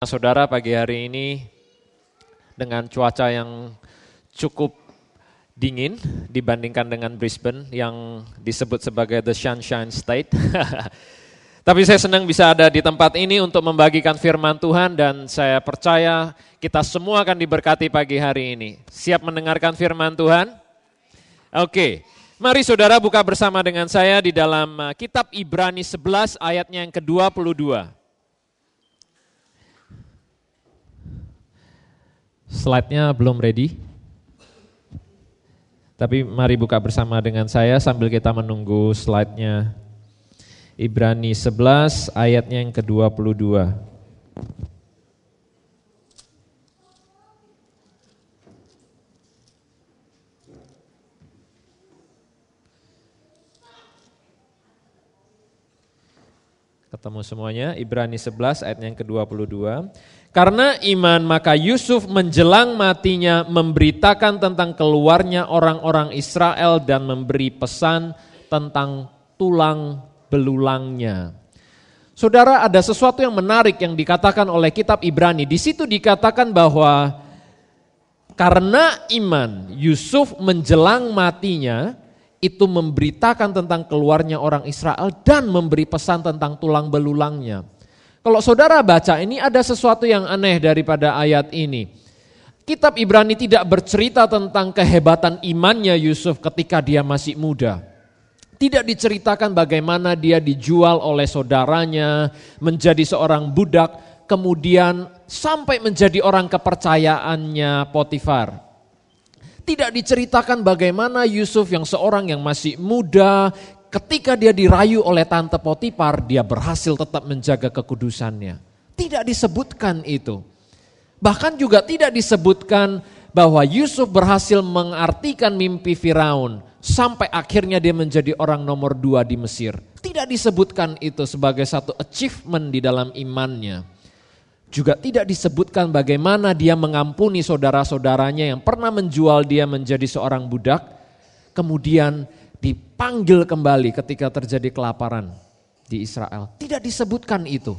Saudara pagi hari ini dengan cuaca yang cukup dingin dibandingkan dengan Brisbane yang disebut sebagai the sunshine state. Tapi saya senang bisa ada di tempat ini untuk membagikan firman Tuhan dan saya percaya kita semua akan diberkati pagi hari ini. Siap mendengarkan firman Tuhan? Oke, mari saudara buka bersama dengan saya di dalam uh, kitab Ibrani 11 ayatnya yang ke-22. Slide-nya belum ready. Tapi mari buka bersama dengan saya sambil kita menunggu slide-nya. Ibrani 11 ayatnya yang ke-22. Ketemu semuanya, Ibrani 11 ayat yang ke-22. Karena iman maka Yusuf menjelang matinya memberitakan tentang keluarnya orang-orang Israel dan memberi pesan tentang tulang belulangnya. Saudara ada sesuatu yang menarik yang dikatakan oleh kitab Ibrani. Di situ dikatakan bahwa karena iman Yusuf menjelang matinya itu memberitakan tentang keluarnya orang Israel dan memberi pesan tentang tulang belulangnya. Kalau saudara baca ini ada sesuatu yang aneh daripada ayat ini. Kitab Ibrani tidak bercerita tentang kehebatan imannya Yusuf ketika dia masih muda. Tidak diceritakan bagaimana dia dijual oleh saudaranya menjadi seorang budak, kemudian sampai menjadi orang kepercayaannya Potifar. Tidak diceritakan bagaimana Yusuf yang seorang yang masih muda, ketika dia dirayu oleh tante Potipar, dia berhasil tetap menjaga kekudusannya. Tidak disebutkan itu. Bahkan juga tidak disebutkan bahwa Yusuf berhasil mengartikan mimpi Firaun sampai akhirnya dia menjadi orang nomor dua di Mesir. Tidak disebutkan itu sebagai satu achievement di dalam imannya. Juga tidak disebutkan bagaimana dia mengampuni saudara-saudaranya yang pernah menjual dia menjadi seorang budak. Kemudian dipanggil kembali ketika terjadi kelaparan di Israel. Tidak disebutkan itu.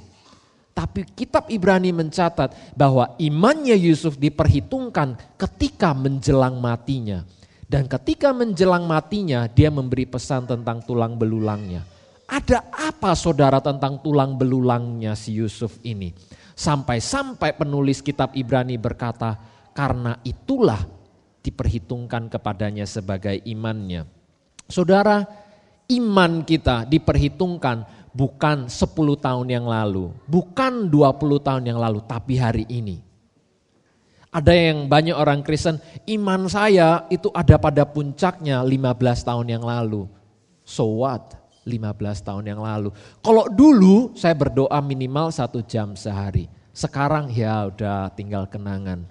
Tapi kitab Ibrani mencatat bahwa imannya Yusuf diperhitungkan ketika menjelang matinya. Dan ketika menjelang matinya dia memberi pesan tentang tulang belulangnya. Ada apa saudara tentang tulang belulangnya si Yusuf ini? Sampai-sampai penulis kitab Ibrani berkata, karena itulah diperhitungkan kepadanya sebagai imannya. Saudara, iman kita diperhitungkan bukan 10 tahun yang lalu, bukan 20 tahun yang lalu, tapi hari ini. Ada yang banyak orang Kristen, iman saya itu ada pada puncaknya 15 tahun yang lalu. So what? 15 tahun yang lalu. Kalau dulu saya berdoa minimal satu jam sehari. Sekarang ya udah tinggal kenangan.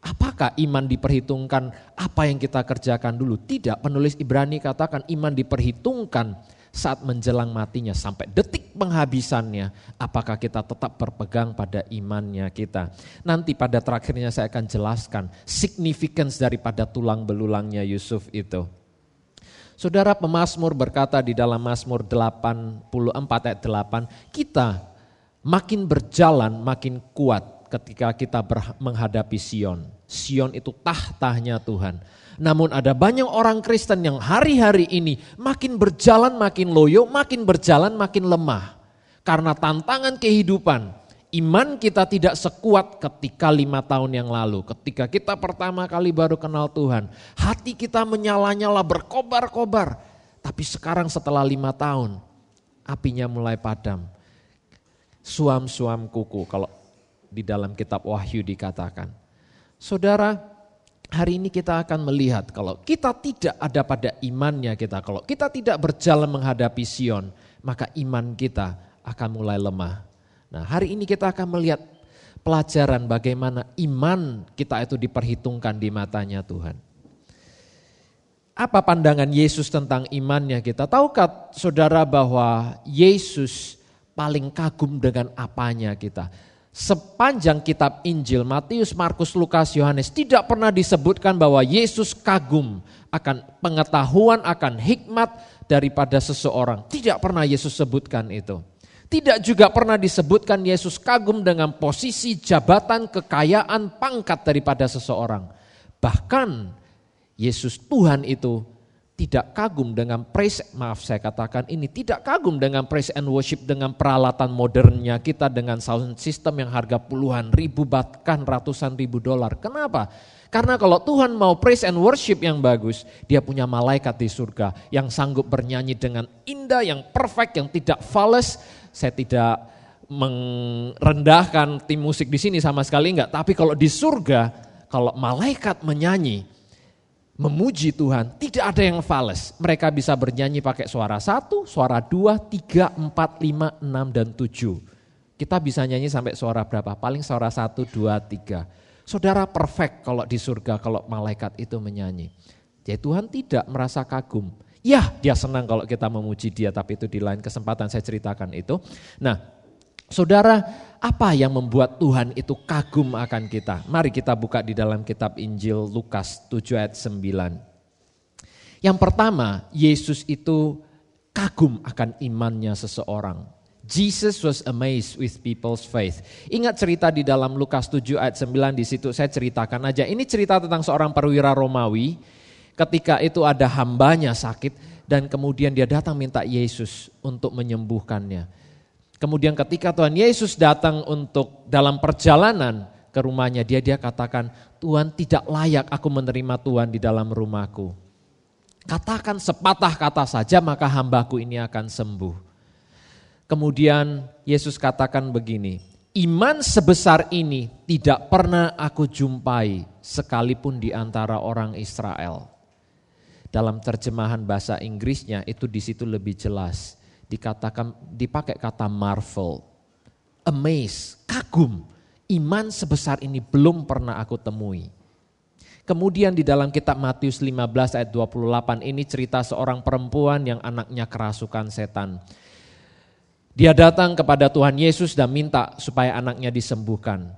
Apakah iman diperhitungkan apa yang kita kerjakan dulu? Tidak, penulis Ibrani katakan iman diperhitungkan saat menjelang matinya sampai detik penghabisannya. Apakah kita tetap berpegang pada imannya kita? Nanti pada terakhirnya saya akan jelaskan significance daripada tulang belulangnya Yusuf itu. Saudara pemazmur berkata di dalam Mazmur 84 ayat 8, kita makin berjalan makin kuat ketika kita menghadapi Sion. Sion itu tahtanya Tuhan. Namun ada banyak orang Kristen yang hari-hari ini makin berjalan makin loyo, makin berjalan makin lemah. Karena tantangan kehidupan, iman kita tidak sekuat ketika lima tahun yang lalu. Ketika kita pertama kali baru kenal Tuhan, hati kita menyala-nyala berkobar-kobar. Tapi sekarang setelah lima tahun, apinya mulai padam. Suam-suam kuku, kalau di dalam kitab Wahyu dikatakan. Saudara, hari ini kita akan melihat kalau kita tidak ada pada imannya kita, kalau kita tidak berjalan menghadapi Sion, maka iman kita akan mulai lemah. Nah, hari ini kita akan melihat pelajaran bagaimana iman kita itu diperhitungkan di matanya Tuhan. Apa pandangan Yesus tentang imannya kita? Tahukah saudara bahwa Yesus paling kagum dengan apanya kita? Sepanjang kitab Injil Matius, Markus, Lukas, Yohanes tidak pernah disebutkan bahwa Yesus kagum akan pengetahuan, akan hikmat daripada seseorang. Tidak pernah Yesus sebutkan itu. Tidak juga pernah disebutkan Yesus kagum dengan posisi jabatan, kekayaan, pangkat daripada seseorang. Bahkan Yesus Tuhan itu tidak kagum dengan praise, maaf saya katakan ini, tidak kagum dengan praise and worship dengan peralatan modernnya kita dengan sound system yang harga puluhan ribu bahkan ratusan ribu dolar. Kenapa? Karena kalau Tuhan mau praise and worship yang bagus, dia punya malaikat di surga yang sanggup bernyanyi dengan indah, yang perfect, yang tidak fals, saya tidak merendahkan tim musik di sini sama sekali enggak. Tapi kalau di surga, kalau malaikat menyanyi, memuji Tuhan, tidak ada yang fals. Mereka bisa bernyanyi pakai suara satu, suara dua, tiga, empat, lima, enam, dan tujuh. Kita bisa nyanyi sampai suara berapa? Paling suara satu, dua, tiga. Saudara perfect kalau di surga, kalau malaikat itu menyanyi. Jadi Tuhan tidak merasa kagum. Ya, dia senang kalau kita memuji dia, tapi itu di lain kesempatan saya ceritakan itu. Nah, saudara, apa yang membuat Tuhan itu kagum akan kita? Mari kita buka di dalam kitab Injil Lukas 7 ayat 9. Yang pertama, Yesus itu kagum akan imannya seseorang. Jesus was amazed with people's faith. Ingat cerita di dalam Lukas 7 ayat 9 di situ saya ceritakan aja. Ini cerita tentang seorang perwira Romawi ketika itu ada hambanya sakit dan kemudian dia datang minta Yesus untuk menyembuhkannya. Kemudian ketika Tuhan Yesus datang untuk dalam perjalanan ke rumahnya dia dia katakan Tuhan tidak layak aku menerima Tuhan di dalam rumahku. Katakan sepatah kata saja maka hambaku ini akan sembuh. Kemudian Yesus katakan begini, iman sebesar ini tidak pernah aku jumpai sekalipun di antara orang Israel. Dalam terjemahan bahasa Inggrisnya itu di situ lebih jelas. Dikatakan dipakai kata marvel, amaze, kagum. Iman sebesar ini belum pernah aku temui. Kemudian di dalam kitab Matius 15 ayat 28 ini cerita seorang perempuan yang anaknya kerasukan setan. Dia datang kepada Tuhan Yesus dan minta supaya anaknya disembuhkan.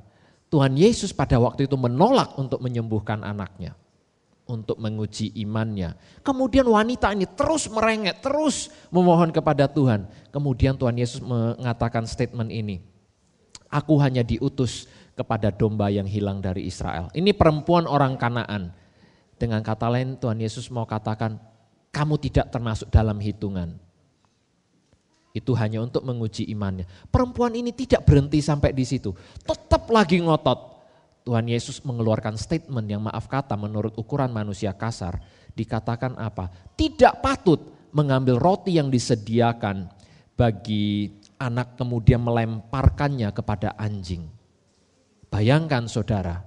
Tuhan Yesus pada waktu itu menolak untuk menyembuhkan anaknya untuk menguji imannya. Kemudian wanita ini terus merengek, terus memohon kepada Tuhan. Kemudian Tuhan Yesus mengatakan statement ini. Aku hanya diutus kepada domba yang hilang dari Israel. Ini perempuan orang Kanaan. Dengan kata lain Tuhan Yesus mau katakan, kamu tidak termasuk dalam hitungan. Itu hanya untuk menguji imannya. Perempuan ini tidak berhenti sampai di situ. Tetap lagi ngotot Tuhan Yesus mengeluarkan statement yang maaf kata menurut ukuran manusia kasar, dikatakan apa? Tidak patut mengambil roti yang disediakan bagi anak kemudian melemparkannya kepada anjing. Bayangkan saudara,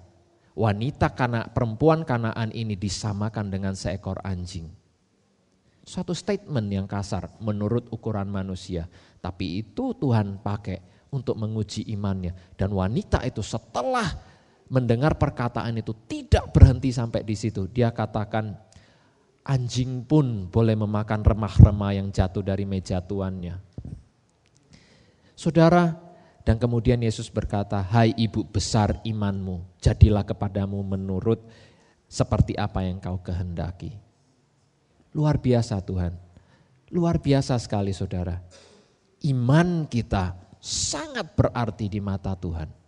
wanita kana, perempuan kanaan ini disamakan dengan seekor anjing. Suatu statement yang kasar menurut ukuran manusia, tapi itu Tuhan pakai untuk menguji imannya. Dan wanita itu setelah mendengar perkataan itu tidak berhenti sampai di situ. Dia katakan anjing pun boleh memakan remah-remah yang jatuh dari meja tuannya. Saudara, dan kemudian Yesus berkata, hai ibu besar imanmu, jadilah kepadamu menurut seperti apa yang kau kehendaki. Luar biasa Tuhan, luar biasa sekali saudara. Iman kita sangat berarti di mata Tuhan.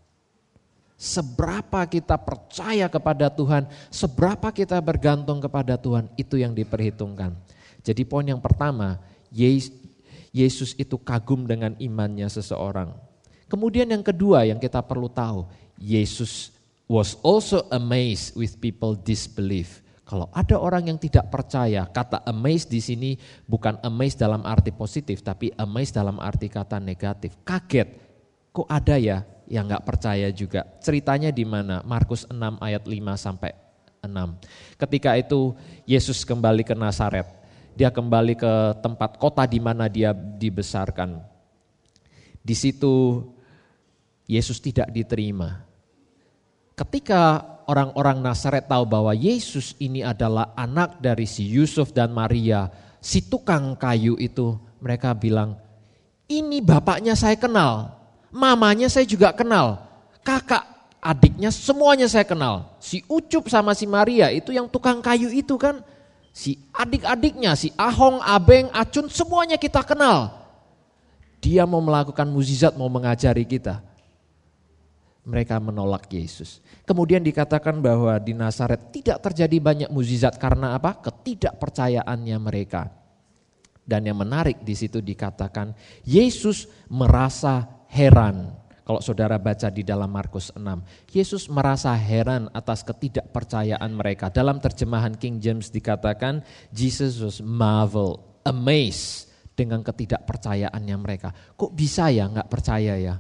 Seberapa kita percaya kepada Tuhan, seberapa kita bergantung kepada Tuhan, itu yang diperhitungkan. Jadi poin yang pertama, Yesus itu kagum dengan imannya seseorang. Kemudian yang kedua yang kita perlu tahu, Yesus was also amazed with people disbelief. Kalau ada orang yang tidak percaya, kata amazed di sini bukan amazed dalam arti positif, tapi amazed dalam arti kata negatif. Kaget, kok ada ya yang nggak percaya juga. Ceritanya di mana? Markus 6 ayat 5 sampai 6. Ketika itu Yesus kembali ke Nazaret. Dia kembali ke tempat kota di mana dia dibesarkan. Di situ Yesus tidak diterima. Ketika orang-orang Nazaret tahu bahwa Yesus ini adalah anak dari si Yusuf dan Maria, si tukang kayu itu, mereka bilang, ini bapaknya saya kenal, Mamanya saya juga kenal. Kakak, adiknya semuanya saya kenal. Si Ucup sama si Maria itu yang tukang kayu itu kan. Si adik-adiknya, si Ahong, Abeng, Acun semuanya kita kenal. Dia mau melakukan mukjizat, mau mengajari kita. Mereka menolak Yesus. Kemudian dikatakan bahwa di Nazaret tidak terjadi banyak mukjizat karena apa? Ketidakpercayaannya mereka. Dan yang menarik di situ dikatakan Yesus merasa heran. Kalau saudara baca di dalam Markus 6, Yesus merasa heran atas ketidakpercayaan mereka. Dalam terjemahan King James dikatakan Jesus was marvel, amazed dengan ketidakpercayaannya mereka. Kok bisa ya nggak percaya ya?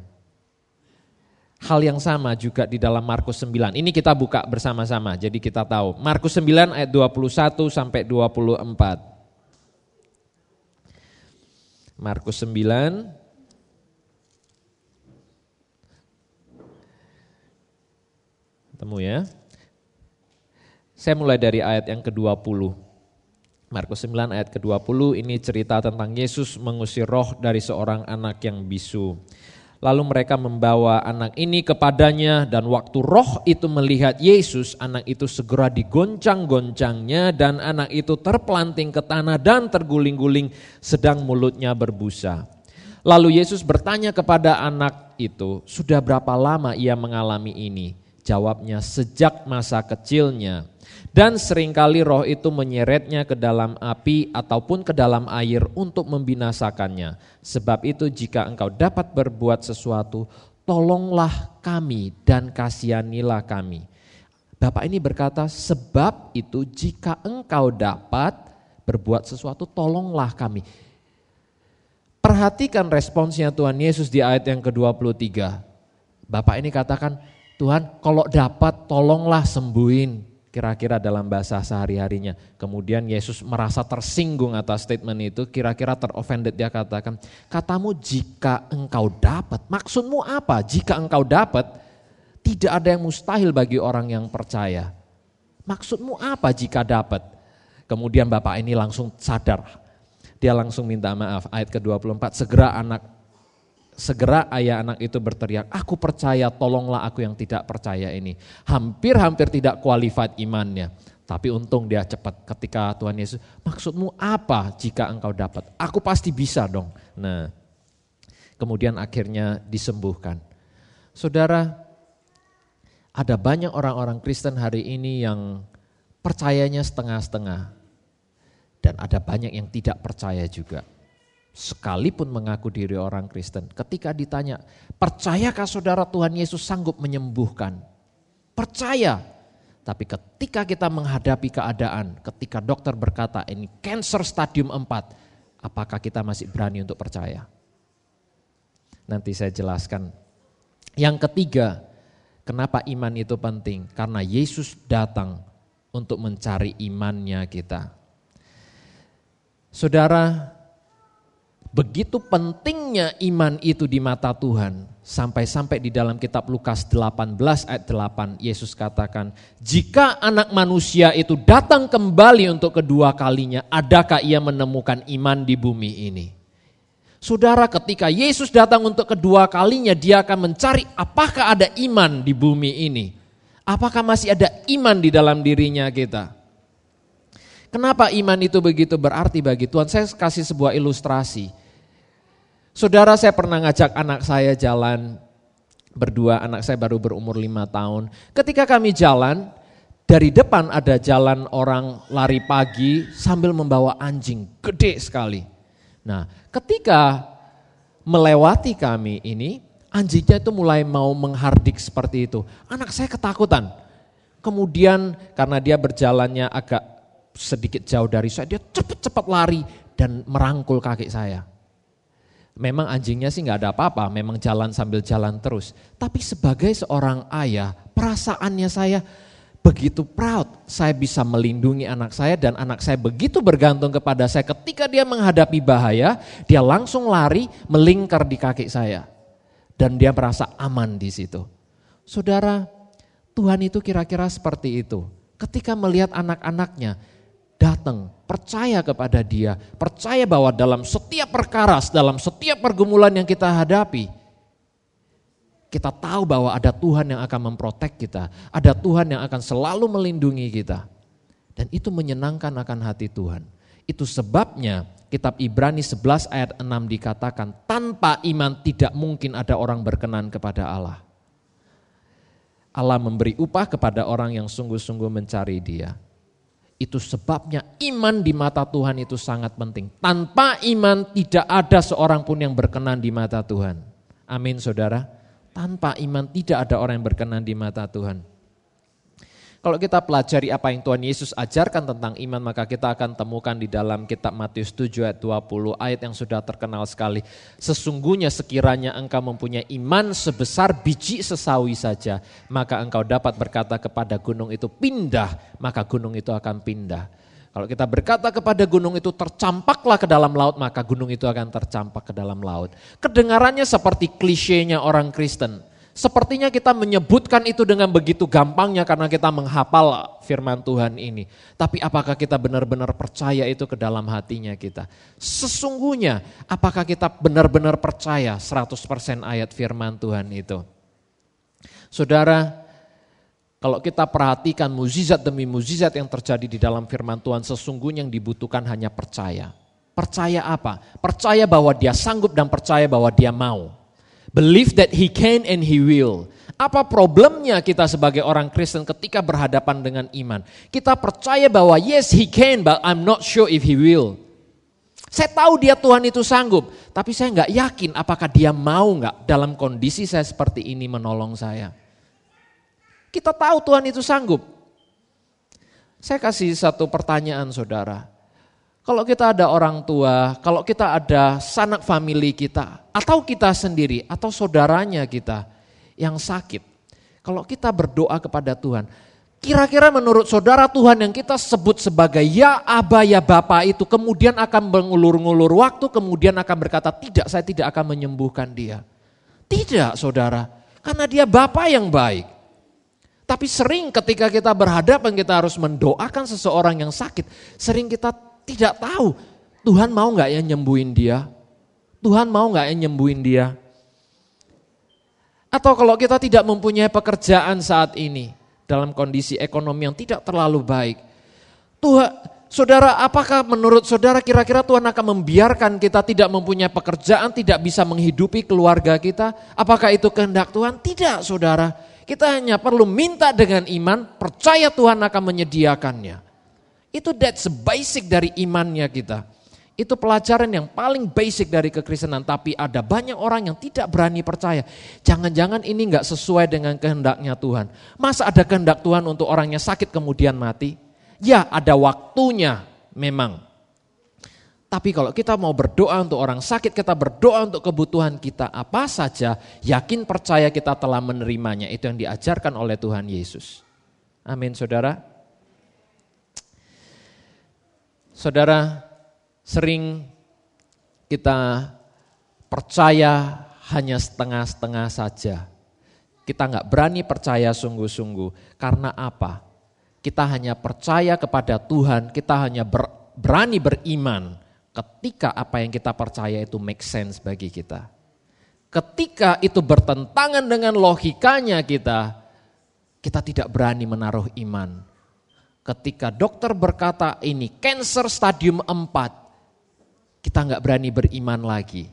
Hal yang sama juga di dalam Markus 9. Ini kita buka bersama-sama, jadi kita tahu. Markus 9 ayat 21 sampai 24. Markus 9 Temu ya. Saya mulai dari ayat yang ke-20. Markus 9 ayat ke-20 ini cerita tentang Yesus mengusir roh dari seorang anak yang bisu. Lalu mereka membawa anak ini kepadanya dan waktu roh itu melihat Yesus, anak itu segera digoncang-goncangnya dan anak itu terpelanting ke tanah dan terguling-guling sedang mulutnya berbusa. Lalu Yesus bertanya kepada anak itu, sudah berapa lama ia mengalami ini? Jawabnya, sejak masa kecilnya. Dan sering kali roh itu menyeretnya ke dalam api ataupun ke dalam air untuk membinasakannya. Sebab itu jika engkau dapat berbuat sesuatu, tolonglah kami dan kasihanilah kami. Bapak ini berkata, sebab itu jika engkau dapat berbuat sesuatu, tolonglah kami. Perhatikan responsnya Tuhan Yesus di ayat yang ke-23. Bapak ini katakan, Tuhan kalau dapat tolonglah sembuhin kira-kira dalam bahasa sehari-harinya. Kemudian Yesus merasa tersinggung atas statement itu, kira-kira teroffended dia katakan, katamu jika engkau dapat, maksudmu apa? Jika engkau dapat, tidak ada yang mustahil bagi orang yang percaya. Maksudmu apa jika dapat? Kemudian Bapak ini langsung sadar, dia langsung minta maaf. Ayat ke-24, segera anak Segera ayah anak itu berteriak, aku percaya tolonglah aku yang tidak percaya ini. Hampir-hampir tidak qualified imannya. Tapi untung dia cepat ketika Tuhan Yesus, maksudmu apa jika engkau dapat? Aku pasti bisa dong. Nah, kemudian akhirnya disembuhkan. Saudara, ada banyak orang-orang Kristen hari ini yang percayanya setengah-setengah. Dan ada banyak yang tidak percaya juga sekalipun mengaku diri orang Kristen, ketika ditanya, percayakah saudara Tuhan Yesus sanggup menyembuhkan? Percaya. Tapi ketika kita menghadapi keadaan, ketika dokter berkata ini cancer stadium 4, apakah kita masih berani untuk percaya? Nanti saya jelaskan. Yang ketiga, kenapa iman itu penting? Karena Yesus datang untuk mencari imannya kita. Saudara, Begitu pentingnya iman itu di mata Tuhan. Sampai-sampai di dalam kitab Lukas 18 ayat 8 Yesus katakan, jika anak manusia itu datang kembali untuk kedua kalinya, adakah ia menemukan iman di bumi ini? Saudara ketika Yesus datang untuk kedua kalinya dia akan mencari apakah ada iman di bumi ini. Apakah masih ada iman di dalam dirinya kita. Kenapa iman itu begitu berarti bagi Tuhan? Saya kasih sebuah ilustrasi. Saudara saya pernah ngajak anak saya jalan berdua, anak saya baru berumur lima tahun. Ketika kami jalan, dari depan ada jalan orang lari pagi sambil membawa anjing, gede sekali. Nah ketika melewati kami ini, anjingnya itu mulai mau menghardik seperti itu. Anak saya ketakutan. Kemudian karena dia berjalannya agak sedikit jauh dari saya, dia cepat-cepat lari dan merangkul kaki saya. Memang anjingnya sih nggak ada apa-apa, memang jalan sambil jalan terus. Tapi sebagai seorang ayah, perasaannya saya begitu proud. Saya bisa melindungi anak saya dan anak saya begitu bergantung kepada saya. Ketika dia menghadapi bahaya, dia langsung lari melingkar di kaki saya. Dan dia merasa aman di situ. Saudara, Tuhan itu kira-kira seperti itu. Ketika melihat anak-anaknya, datang, percaya kepada dia, percaya bahwa dalam setiap perkara, dalam setiap pergumulan yang kita hadapi, kita tahu bahwa ada Tuhan yang akan memprotek kita, ada Tuhan yang akan selalu melindungi kita. Dan itu menyenangkan akan hati Tuhan. Itu sebabnya kitab Ibrani 11 ayat 6 dikatakan, tanpa iman tidak mungkin ada orang berkenan kepada Allah. Allah memberi upah kepada orang yang sungguh-sungguh mencari dia. Itu sebabnya iman di mata Tuhan itu sangat penting. Tanpa iman tidak ada seorang pun yang berkenan di mata Tuhan. Amin saudara. Tanpa iman tidak ada orang yang berkenan di mata Tuhan. Kalau kita pelajari apa yang Tuhan Yesus ajarkan tentang iman, maka kita akan temukan di dalam kitab Matius 7 ayat 20, ayat yang sudah terkenal sekali. Sesungguhnya sekiranya engkau mempunyai iman sebesar biji sesawi saja, maka engkau dapat berkata kepada gunung itu pindah, maka gunung itu akan pindah. Kalau kita berkata kepada gunung itu tercampaklah ke dalam laut, maka gunung itu akan tercampak ke dalam laut. Kedengarannya seperti klisenya orang Kristen. Sepertinya kita menyebutkan itu dengan begitu gampangnya karena kita menghafal firman Tuhan ini. Tapi apakah kita benar-benar percaya itu ke dalam hatinya kita? Sesungguhnya apakah kita benar-benar percaya 100% ayat firman Tuhan itu? Saudara, kalau kita perhatikan muzizat demi muzizat yang terjadi di dalam firman Tuhan, sesungguhnya yang dibutuhkan hanya percaya. Percaya apa? Percaya bahwa dia sanggup dan percaya bahwa dia mau. Believe that he can and he will. Apa problemnya kita sebagai orang Kristen ketika berhadapan dengan iman? Kita percaya bahwa yes he can but I'm not sure if he will. Saya tahu dia Tuhan itu sanggup, tapi saya nggak yakin apakah dia mau nggak dalam kondisi saya seperti ini menolong saya. Kita tahu Tuhan itu sanggup. Saya kasih satu pertanyaan saudara. Kalau kita ada orang tua, kalau kita ada sanak family kita, atau kita sendiri, atau saudaranya kita yang sakit. Kalau kita berdoa kepada Tuhan, kira-kira menurut saudara Tuhan yang kita sebut sebagai ya Aba ya Bapa itu kemudian akan mengulur-ngulur waktu, kemudian akan berkata tidak saya tidak akan menyembuhkan dia. Tidak saudara, karena dia Bapa yang baik. Tapi sering ketika kita berhadapan kita harus mendoakan seseorang yang sakit, sering kita tidak tahu Tuhan mau nggak ya nyembuhin dia? Tuhan mau nggak ya nyembuhin dia? Atau kalau kita tidak mempunyai pekerjaan saat ini dalam kondisi ekonomi yang tidak terlalu baik, Tuhan, saudara, apakah menurut saudara kira-kira Tuhan akan membiarkan kita tidak mempunyai pekerjaan, tidak bisa menghidupi keluarga kita? Apakah itu kehendak Tuhan? Tidak, saudara. Kita hanya perlu minta dengan iman, percaya Tuhan akan menyediakannya. Itu that's basic dari imannya kita. Itu pelajaran yang paling basic dari kekristenan. Tapi ada banyak orang yang tidak berani percaya. Jangan-jangan ini nggak sesuai dengan kehendaknya Tuhan. Masa ada kehendak Tuhan untuk orangnya sakit kemudian mati? Ya ada waktunya memang. Tapi kalau kita mau berdoa untuk orang sakit, kita berdoa untuk kebutuhan kita apa saja, yakin percaya kita telah menerimanya. Itu yang diajarkan oleh Tuhan Yesus. Amin saudara. Saudara, sering kita percaya hanya setengah-setengah saja. Kita nggak berani percaya sungguh-sungguh. Karena apa? Kita hanya percaya kepada Tuhan, kita hanya ber, berani beriman ketika apa yang kita percaya itu make sense bagi kita. Ketika itu bertentangan dengan logikanya kita, kita tidak berani menaruh iman ketika dokter berkata ini cancer stadium 4, kita nggak berani beriman lagi.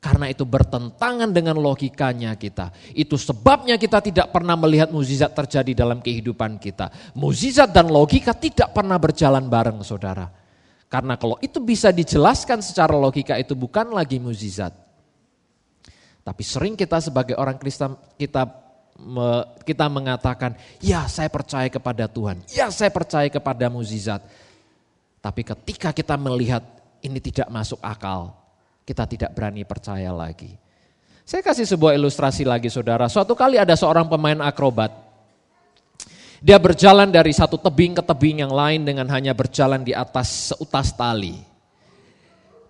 Karena itu bertentangan dengan logikanya kita. Itu sebabnya kita tidak pernah melihat mukjizat terjadi dalam kehidupan kita. Mukjizat dan logika tidak pernah berjalan bareng saudara. Karena kalau itu bisa dijelaskan secara logika itu bukan lagi mukjizat. Tapi sering kita sebagai orang Kristen kita kita mengatakan, ya saya percaya kepada Tuhan, ya saya percaya kepada mukjizat. Tapi ketika kita melihat ini tidak masuk akal, kita tidak berani percaya lagi. Saya kasih sebuah ilustrasi lagi saudara. Suatu kali ada seorang pemain akrobat. Dia berjalan dari satu tebing ke tebing yang lain dengan hanya berjalan di atas seutas tali.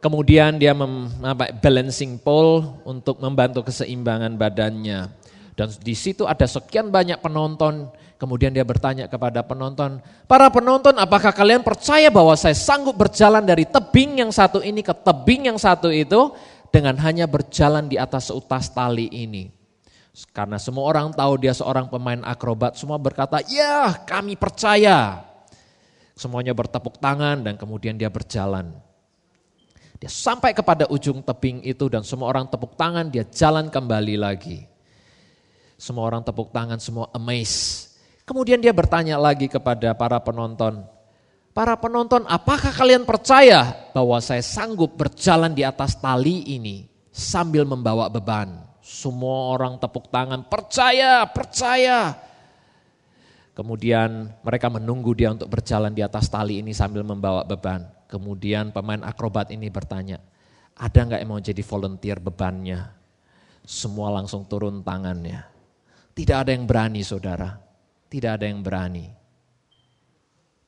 Kemudian dia mem, apa, balancing pole untuk membantu keseimbangan badannya. Dan di situ ada sekian banyak penonton. Kemudian dia bertanya kepada penonton, para penonton apakah kalian percaya bahwa saya sanggup berjalan dari tebing yang satu ini ke tebing yang satu itu dengan hanya berjalan di atas seutas tali ini. Karena semua orang tahu dia seorang pemain akrobat, semua berkata, ya kami percaya. Semuanya bertepuk tangan dan kemudian dia berjalan. Dia sampai kepada ujung tebing itu dan semua orang tepuk tangan, dia jalan kembali lagi. Semua orang tepuk tangan, semua amazed. Kemudian dia bertanya lagi kepada para penonton, Para penonton, apakah kalian percaya bahwa saya sanggup berjalan di atas tali ini sambil membawa beban? Semua orang tepuk tangan, percaya, percaya. Kemudian mereka menunggu dia untuk berjalan di atas tali ini sambil membawa beban. Kemudian pemain akrobat ini bertanya, ada nggak yang mau jadi volunteer bebannya? Semua langsung turun tangannya. Tidak ada yang berani saudara, tidak ada yang berani.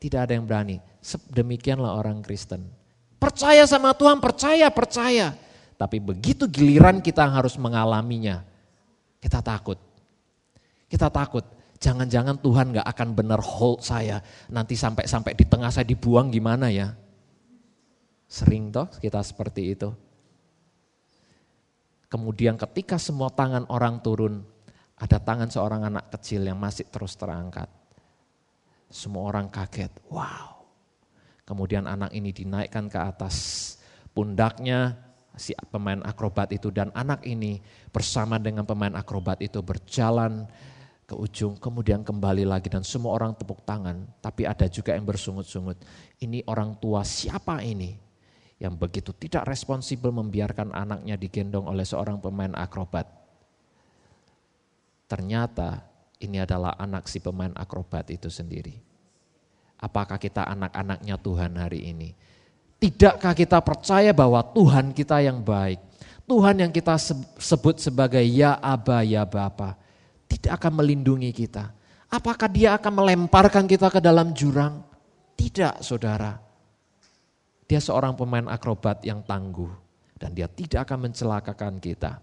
Tidak ada yang berani. Demikianlah orang Kristen. Percaya sama Tuhan, percaya, percaya. Tapi begitu giliran kita harus mengalaminya, kita takut. Kita takut. Jangan-jangan Tuhan gak akan benar hold saya. Nanti sampai-sampai di tengah saya dibuang gimana ya. Sering toh kita seperti itu. Kemudian ketika semua tangan orang turun, ada tangan seorang anak kecil yang masih terus terangkat. Semua orang kaget, wow. Kemudian anak ini dinaikkan ke atas pundaknya si pemain akrobat itu dan anak ini bersama dengan pemain akrobat itu berjalan ke ujung kemudian kembali lagi dan semua orang tepuk tangan tapi ada juga yang bersungut-sungut ini orang tua siapa ini yang begitu tidak responsibel membiarkan anaknya digendong oleh seorang pemain akrobat ternyata ini adalah anak si pemain akrobat itu sendiri. Apakah kita anak-anaknya Tuhan hari ini? Tidakkah kita percaya bahwa Tuhan kita yang baik, Tuhan yang kita sebut sebagai Ya Aba, Ya Bapa, tidak akan melindungi kita? Apakah dia akan melemparkan kita ke dalam jurang? Tidak saudara. Dia seorang pemain akrobat yang tangguh dan dia tidak akan mencelakakan kita.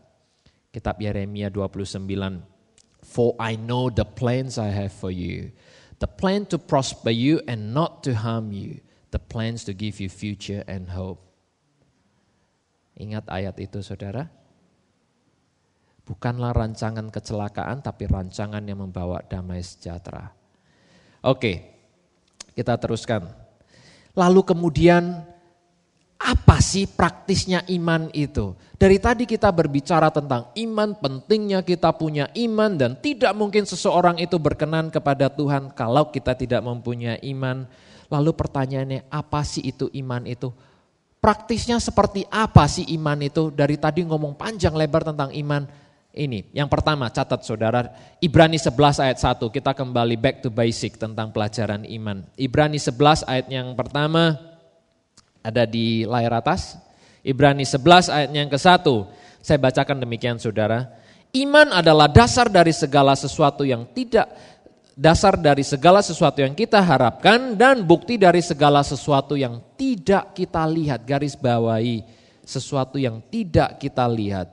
Kitab Yeremia 29 For I know the plans I have for you. The plan to prosper you and not to harm you. The plans to give you future and hope. Ingat ayat itu saudara? Bukanlah rancangan kecelakaan tapi rancangan yang membawa damai sejahtera. Oke, kita teruskan. Lalu kemudian apa sih praktisnya iman itu? Dari tadi kita berbicara tentang iman, pentingnya kita punya iman dan tidak mungkin seseorang itu berkenan kepada Tuhan kalau kita tidak mempunyai iman. Lalu pertanyaannya apa sih itu iman itu? Praktisnya seperti apa sih iman itu? Dari tadi ngomong panjang lebar tentang iman. Ini yang pertama catat saudara Ibrani 11 ayat 1 kita kembali back to basic tentang pelajaran iman. Ibrani 11 ayat yang pertama ada di layar atas. Ibrani 11 ayatnya yang ke-1. Saya bacakan demikian saudara. Iman adalah dasar dari segala sesuatu yang tidak dasar dari segala sesuatu yang kita harapkan dan bukti dari segala sesuatu yang tidak kita lihat. Garis bawahi sesuatu yang tidak kita lihat.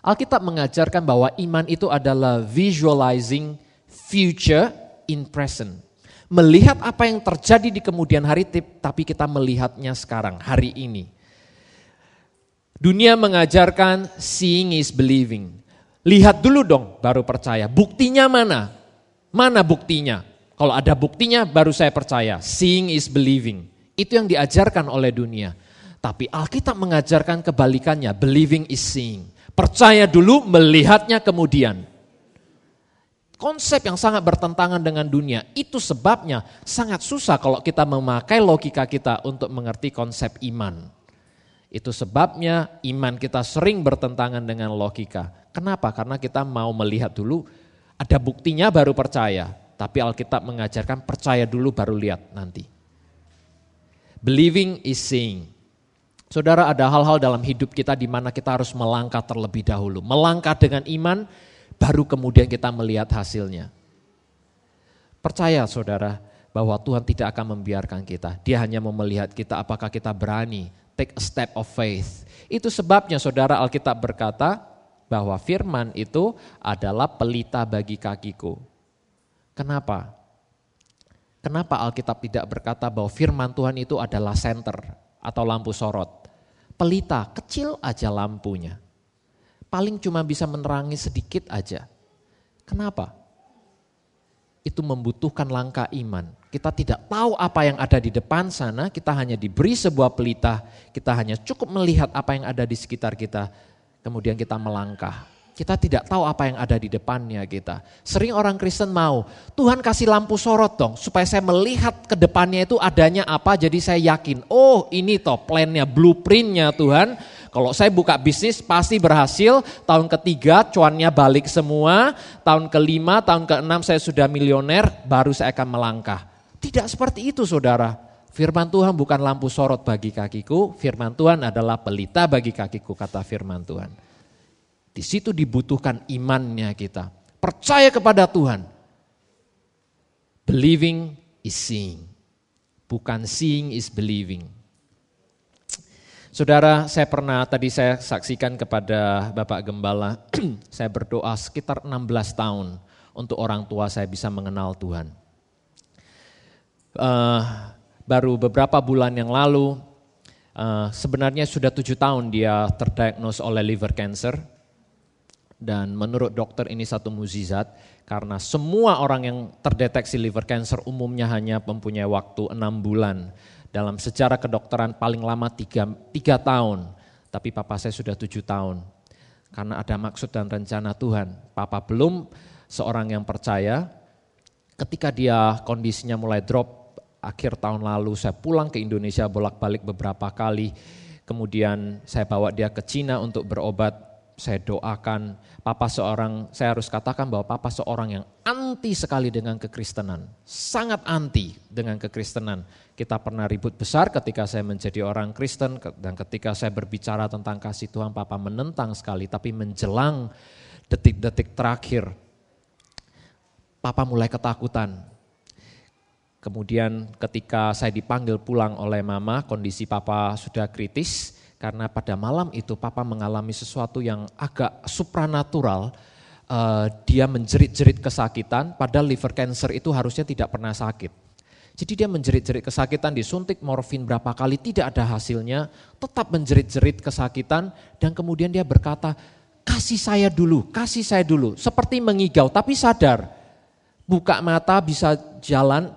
Alkitab mengajarkan bahwa iman itu adalah visualizing future in present melihat apa yang terjadi di kemudian hari, tapi kita melihatnya sekarang, hari ini. Dunia mengajarkan seeing is believing. Lihat dulu dong baru percaya. Buktinya mana? Mana buktinya? Kalau ada buktinya baru saya percaya. Seeing is believing. Itu yang diajarkan oleh dunia. Tapi Alkitab mengajarkan kebalikannya. Believing is seeing. Percaya dulu, melihatnya kemudian. Konsep yang sangat bertentangan dengan dunia. Itu sebabnya sangat susah kalau kita memakai logika kita untuk mengerti konsep iman. Itu sebabnya iman kita sering bertentangan dengan logika. Kenapa? Karena kita mau melihat dulu, ada buktinya baru percaya. Tapi Alkitab mengajarkan percaya dulu baru lihat nanti. Believing is seeing. Saudara ada hal-hal dalam hidup kita di mana kita harus melangkah terlebih dahulu. Melangkah dengan iman baru kemudian kita melihat hasilnya. Percaya saudara bahwa Tuhan tidak akan membiarkan kita. Dia hanya mau melihat kita apakah kita berani take a step of faith. Itu sebabnya saudara Alkitab berkata bahwa firman itu adalah pelita bagi kakiku. Kenapa? Kenapa Alkitab tidak berkata bahwa firman Tuhan itu adalah center atau lampu sorot? Pelita, kecil aja lampunya paling cuma bisa menerangi sedikit aja. Kenapa? itu membutuhkan langkah iman. Kita tidak tahu apa yang ada di depan sana, kita hanya diberi sebuah pelita, kita hanya cukup melihat apa yang ada di sekitar kita, kemudian kita melangkah. Kita tidak tahu apa yang ada di depannya kita. Sering orang Kristen mau, Tuhan kasih lampu sorot dong, supaya saya melihat ke depannya itu adanya apa, jadi saya yakin, oh ini toh plannya, blueprintnya Tuhan, kalau saya buka bisnis pasti berhasil, tahun ketiga cuannya balik semua, tahun kelima, tahun keenam saya sudah milioner, baru saya akan melangkah. Tidak seperti itu saudara. Firman Tuhan bukan lampu sorot bagi kakiku, firman Tuhan adalah pelita bagi kakiku, kata firman Tuhan. Di situ dibutuhkan imannya kita. Percaya kepada Tuhan. Believing is seeing. Bukan seeing is believing. Saudara, saya pernah tadi saya saksikan kepada Bapak Gembala, saya berdoa sekitar 16 tahun untuk orang tua saya bisa mengenal Tuhan. Uh, baru beberapa bulan yang lalu, uh, sebenarnya sudah tujuh tahun dia terdiagnos oleh liver cancer. Dan menurut dokter ini satu muzizat, karena semua orang yang terdeteksi liver cancer umumnya hanya mempunyai waktu enam bulan dalam sejarah kedokteran paling lama tiga, tiga tahun, tapi papa saya sudah tujuh tahun. Karena ada maksud dan rencana Tuhan. Papa belum seorang yang percaya, ketika dia kondisinya mulai drop, akhir tahun lalu saya pulang ke Indonesia bolak-balik beberapa kali, kemudian saya bawa dia ke Cina untuk berobat, saya doakan, papa seorang, saya harus katakan bahwa papa seorang yang anti sekali dengan kekristenan. Sangat anti dengan kekristenan. Kita pernah ribut besar ketika saya menjadi orang Kristen dan ketika saya berbicara tentang kasih Tuhan, papa menentang sekali. Tapi menjelang detik-detik terakhir, papa mulai ketakutan. Kemudian ketika saya dipanggil pulang oleh mama, kondisi papa sudah kritis, karena pada malam itu papa mengalami sesuatu yang agak supranatural. Uh, dia menjerit-jerit kesakitan, padahal liver cancer itu harusnya tidak pernah sakit. Jadi dia menjerit-jerit kesakitan, disuntik morfin berapa kali, tidak ada hasilnya, tetap menjerit-jerit kesakitan, dan kemudian dia berkata, kasih saya dulu, kasih saya dulu. Seperti mengigau, tapi sadar. Buka mata bisa jalan,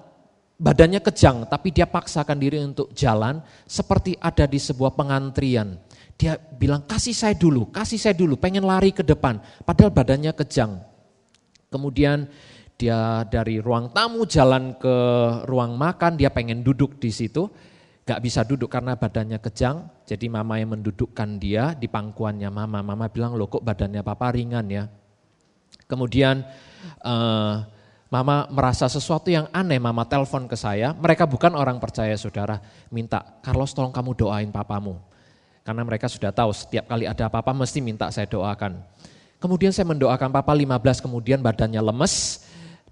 badannya kejang, tapi dia paksakan diri untuk jalan seperti ada di sebuah pengantrian. Dia bilang, kasih saya dulu, kasih saya dulu, pengen lari ke depan, padahal badannya kejang. Kemudian dia dari ruang tamu jalan ke ruang makan, dia pengen duduk di situ, gak bisa duduk karena badannya kejang, jadi mama yang mendudukkan dia di pangkuannya mama. Mama bilang, loh kok badannya papa ringan ya. Kemudian uh, Mama merasa sesuatu yang aneh, mama telepon ke saya. Mereka bukan orang percaya saudara, minta, Carlos tolong kamu doain papamu. Karena mereka sudah tahu setiap kali ada apa-apa mesti minta saya doakan. Kemudian saya mendoakan papa 15, kemudian badannya lemes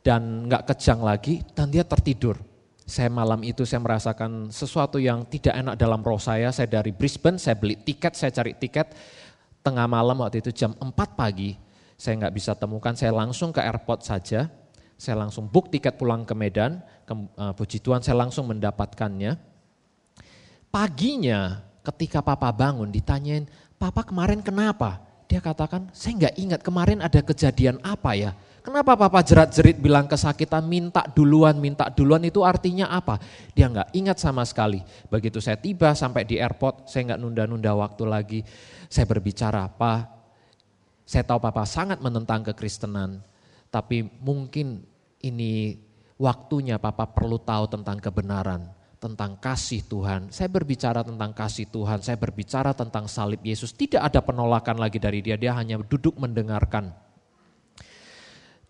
dan nggak kejang lagi dan dia tertidur. Saya malam itu saya merasakan sesuatu yang tidak enak dalam roh saya. Saya dari Brisbane, saya beli tiket, saya cari tiket. Tengah malam waktu itu jam 4 pagi, saya nggak bisa temukan, saya langsung ke airport saja saya langsung book tiket pulang ke Medan, ke, uh, puji Tuhan saya langsung mendapatkannya. Paginya ketika papa bangun ditanyain, papa kemarin kenapa? Dia katakan, saya nggak ingat kemarin ada kejadian apa ya. Kenapa papa jerat-jerit bilang kesakitan, minta duluan, minta duluan itu artinya apa? Dia nggak ingat sama sekali. Begitu saya tiba sampai di airport, saya nggak nunda-nunda waktu lagi. Saya berbicara, Pak, saya tahu papa sangat menentang kekristenan, tapi mungkin ini waktunya Papa perlu tahu tentang kebenaran, tentang kasih Tuhan. Saya berbicara tentang kasih Tuhan, saya berbicara tentang salib Yesus. Tidak ada penolakan lagi dari dia, dia hanya duduk mendengarkan.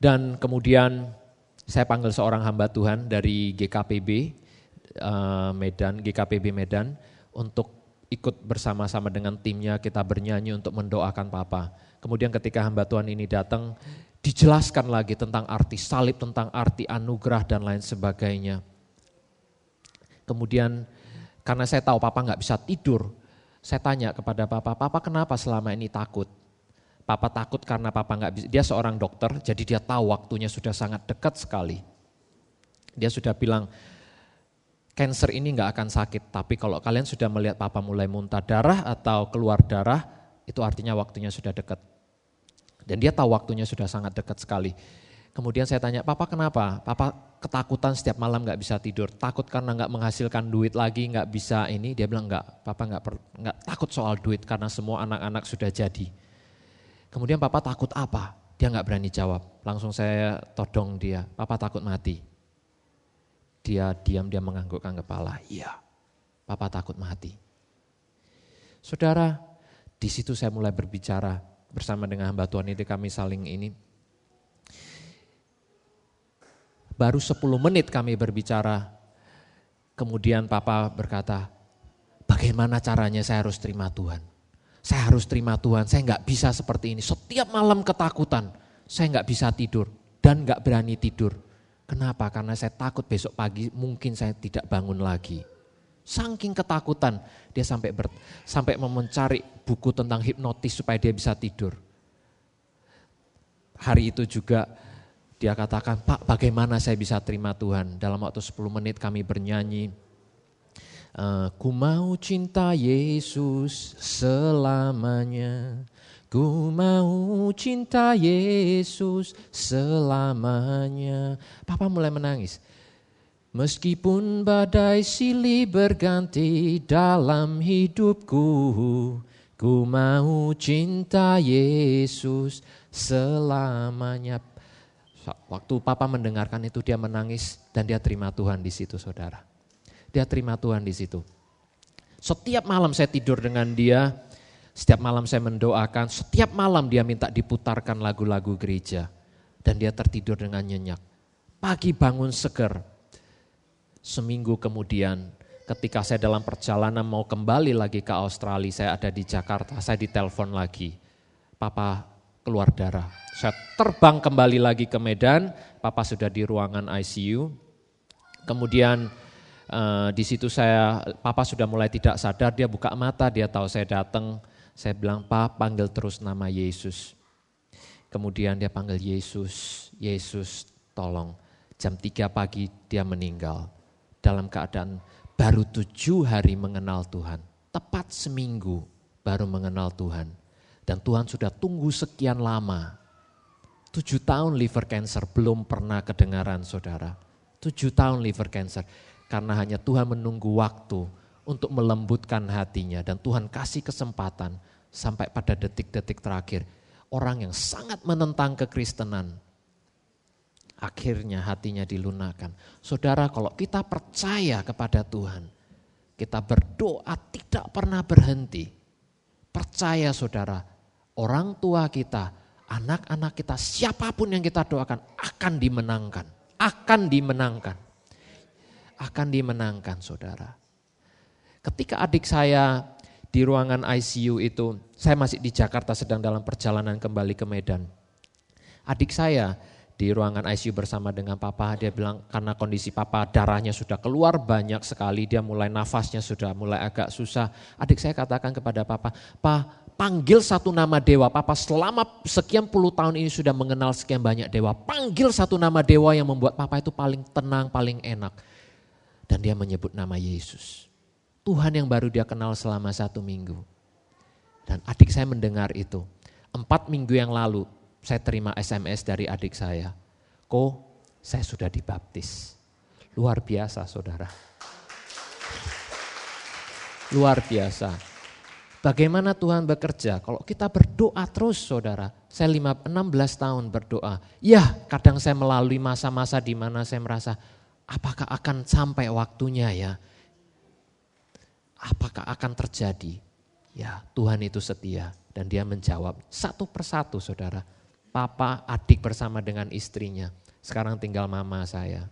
Dan kemudian saya panggil seorang hamba Tuhan dari GKPB eh, Medan, GKPB Medan untuk ikut bersama-sama dengan timnya kita bernyanyi untuk mendoakan Papa. Kemudian ketika hamba Tuhan ini datang, dijelaskan lagi tentang arti salib, tentang arti anugerah dan lain sebagainya. Kemudian karena saya tahu papa nggak bisa tidur, saya tanya kepada papa, papa kenapa selama ini takut? Papa takut karena papa nggak bisa, dia seorang dokter, jadi dia tahu waktunya sudah sangat dekat sekali. Dia sudah bilang, cancer ini nggak akan sakit, tapi kalau kalian sudah melihat papa mulai muntah darah atau keluar darah, itu artinya waktunya sudah dekat. Dan dia tahu waktunya sudah sangat dekat sekali. Kemudian saya tanya, papa kenapa? Papa ketakutan setiap malam nggak bisa tidur, takut karena nggak menghasilkan duit lagi, nggak bisa ini. Dia bilang nggak, papa nggak nggak takut soal duit karena semua anak-anak sudah jadi. Kemudian papa takut apa? Dia nggak berani jawab. Langsung saya todong dia, papa takut mati. Dia diam, dia menganggukkan kepala. Iya, papa takut mati. Saudara, di situ saya mulai berbicara bersama dengan hamba Tuhan itu kami saling ini Baru 10 menit kami berbicara. Kemudian papa berkata, bagaimana caranya saya harus terima Tuhan? Saya harus terima Tuhan, saya nggak bisa seperti ini. Setiap malam ketakutan, saya nggak bisa tidur dan nggak berani tidur. Kenapa? Karena saya takut besok pagi mungkin saya tidak bangun lagi. Saking ketakutan, dia sampai ber, sampai mencari buku tentang hipnotis supaya dia bisa tidur. Hari itu juga dia katakan, Pak bagaimana saya bisa terima Tuhan? Dalam waktu 10 menit kami bernyanyi, eh, Ku mau cinta Yesus selamanya. Ku mau cinta Yesus selamanya. Papa mulai menangis. Meskipun badai silih berganti dalam hidupku, ku mau cinta Yesus selamanya. Waktu papa mendengarkan itu dia menangis dan dia terima Tuhan di situ saudara. Dia terima Tuhan di situ. Setiap malam saya tidur dengan dia, setiap malam saya mendoakan, setiap malam dia minta diputarkan lagu-lagu gereja. Dan dia tertidur dengan nyenyak. Pagi bangun seger. Seminggu kemudian ketika saya dalam perjalanan mau kembali lagi ke Australia, saya ada di Jakarta, saya ditelepon lagi. Papa keluar darah. Saya terbang kembali lagi ke Medan, papa sudah di ruangan ICU. Kemudian uh, di situ saya, papa sudah mulai tidak sadar, dia buka mata, dia tahu saya datang. Saya bilang, Pak panggil terus nama Yesus. Kemudian dia panggil Yesus, Yesus tolong. Jam 3 pagi dia meninggal. Dalam keadaan baru tujuh hari mengenal Tuhan. Tepat seminggu baru mengenal Tuhan. Dan Tuhan sudah tunggu sekian lama. Tujuh tahun liver cancer belum pernah kedengaran saudara. Tujuh tahun liver cancer. Karena hanya Tuhan menunggu waktu untuk melembutkan hatinya. Dan Tuhan kasih kesempatan sampai pada detik-detik terakhir. Orang yang sangat menentang kekristenan. Akhirnya hatinya dilunakkan. Saudara kalau kita percaya kepada Tuhan. Kita berdoa tidak pernah berhenti. Percaya saudara, orang tua kita, anak-anak kita, siapa pun yang kita doakan akan dimenangkan. Akan dimenangkan. Akan dimenangkan saudara. Ketika adik saya di ruangan ICU itu, saya masih di Jakarta sedang dalam perjalanan kembali ke Medan. Adik saya di ruangan ICU bersama dengan papa, dia bilang karena kondisi papa darahnya sudah keluar banyak sekali, dia mulai nafasnya sudah mulai agak susah. Adik saya katakan kepada papa, "Pa, panggil satu nama dewa. Papa selama sekian puluh tahun ini sudah mengenal sekian banyak dewa. Panggil satu nama dewa yang membuat papa itu paling tenang, paling enak. Dan dia menyebut nama Yesus. Tuhan yang baru dia kenal selama satu minggu. Dan adik saya mendengar itu. Empat minggu yang lalu saya terima SMS dari adik saya. Ko, saya sudah dibaptis. Luar biasa saudara. Luar biasa. Bagaimana Tuhan bekerja? Kalau kita berdoa terus saudara, saya 16 tahun berdoa. Ya kadang saya melalui masa-masa di mana saya merasa apakah akan sampai waktunya ya? Apakah akan terjadi? Ya Tuhan itu setia dan dia menjawab satu persatu saudara. Papa, adik bersama dengan istrinya. Sekarang tinggal mama saya.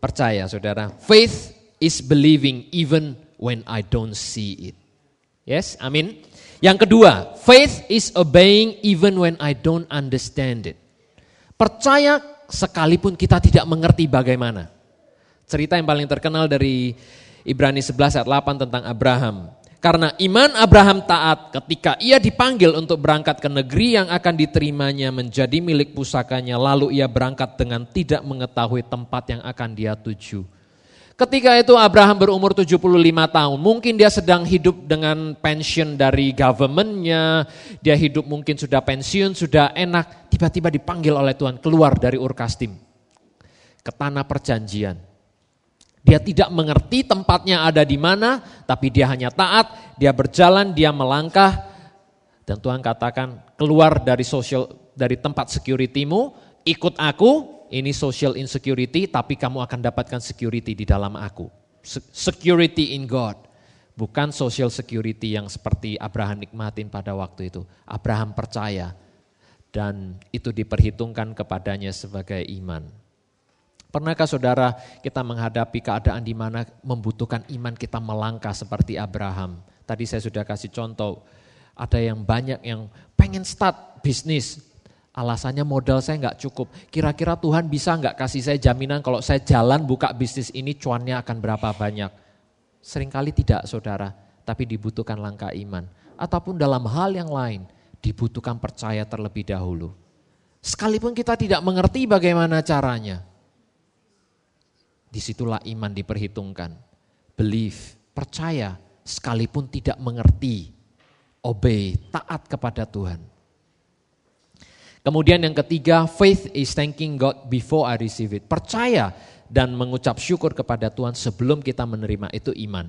Percaya saudara, faith is believing even when I don't see it. Yes, amin. Yang kedua, faith is obeying even when I don't understand it. Percaya sekalipun kita tidak mengerti bagaimana. Cerita yang paling terkenal dari Ibrani 11 ayat 8 tentang Abraham. Karena iman Abraham taat ketika ia dipanggil untuk berangkat ke negeri yang akan diterimanya menjadi milik pusakanya. Lalu ia berangkat dengan tidak mengetahui tempat yang akan dia tuju. Ketika itu Abraham berumur 75 tahun, mungkin dia sedang hidup dengan pensiun dari governmentnya, dia hidup mungkin sudah pensiun, sudah enak. tiba-tiba dipanggil oleh Tuhan keluar dari Urkastim ke tanah perjanjian. Dia tidak mengerti tempatnya ada di mana, tapi dia hanya taat, dia berjalan, dia melangkah, dan Tuhan katakan keluar dari social dari tempat securitymu, ikut aku, ini social insecurity, tapi kamu akan dapatkan security di dalam aku. Security in God. Bukan social security yang seperti Abraham nikmatin pada waktu itu. Abraham percaya dan itu diperhitungkan kepadanya sebagai iman. Pernahkah saudara kita menghadapi keadaan di mana membutuhkan iman kita melangkah seperti Abraham? Tadi saya sudah kasih contoh, ada yang banyak yang pengen start bisnis, alasannya modal saya nggak cukup. Kira-kira Tuhan bisa nggak kasih saya jaminan kalau saya jalan buka bisnis ini cuannya akan berapa banyak? Seringkali tidak saudara, tapi dibutuhkan langkah iman. Ataupun dalam hal yang lain, dibutuhkan percaya terlebih dahulu. Sekalipun kita tidak mengerti bagaimana caranya, Di situlah iman diperhitungkan. Believe, percaya, sekalipun tidak mengerti. Obey, taat kepada Tuhan. Kemudian yang ketiga, faith is thanking God before I receive it. Percaya dan mengucap syukur kepada Tuhan sebelum kita menerima itu iman.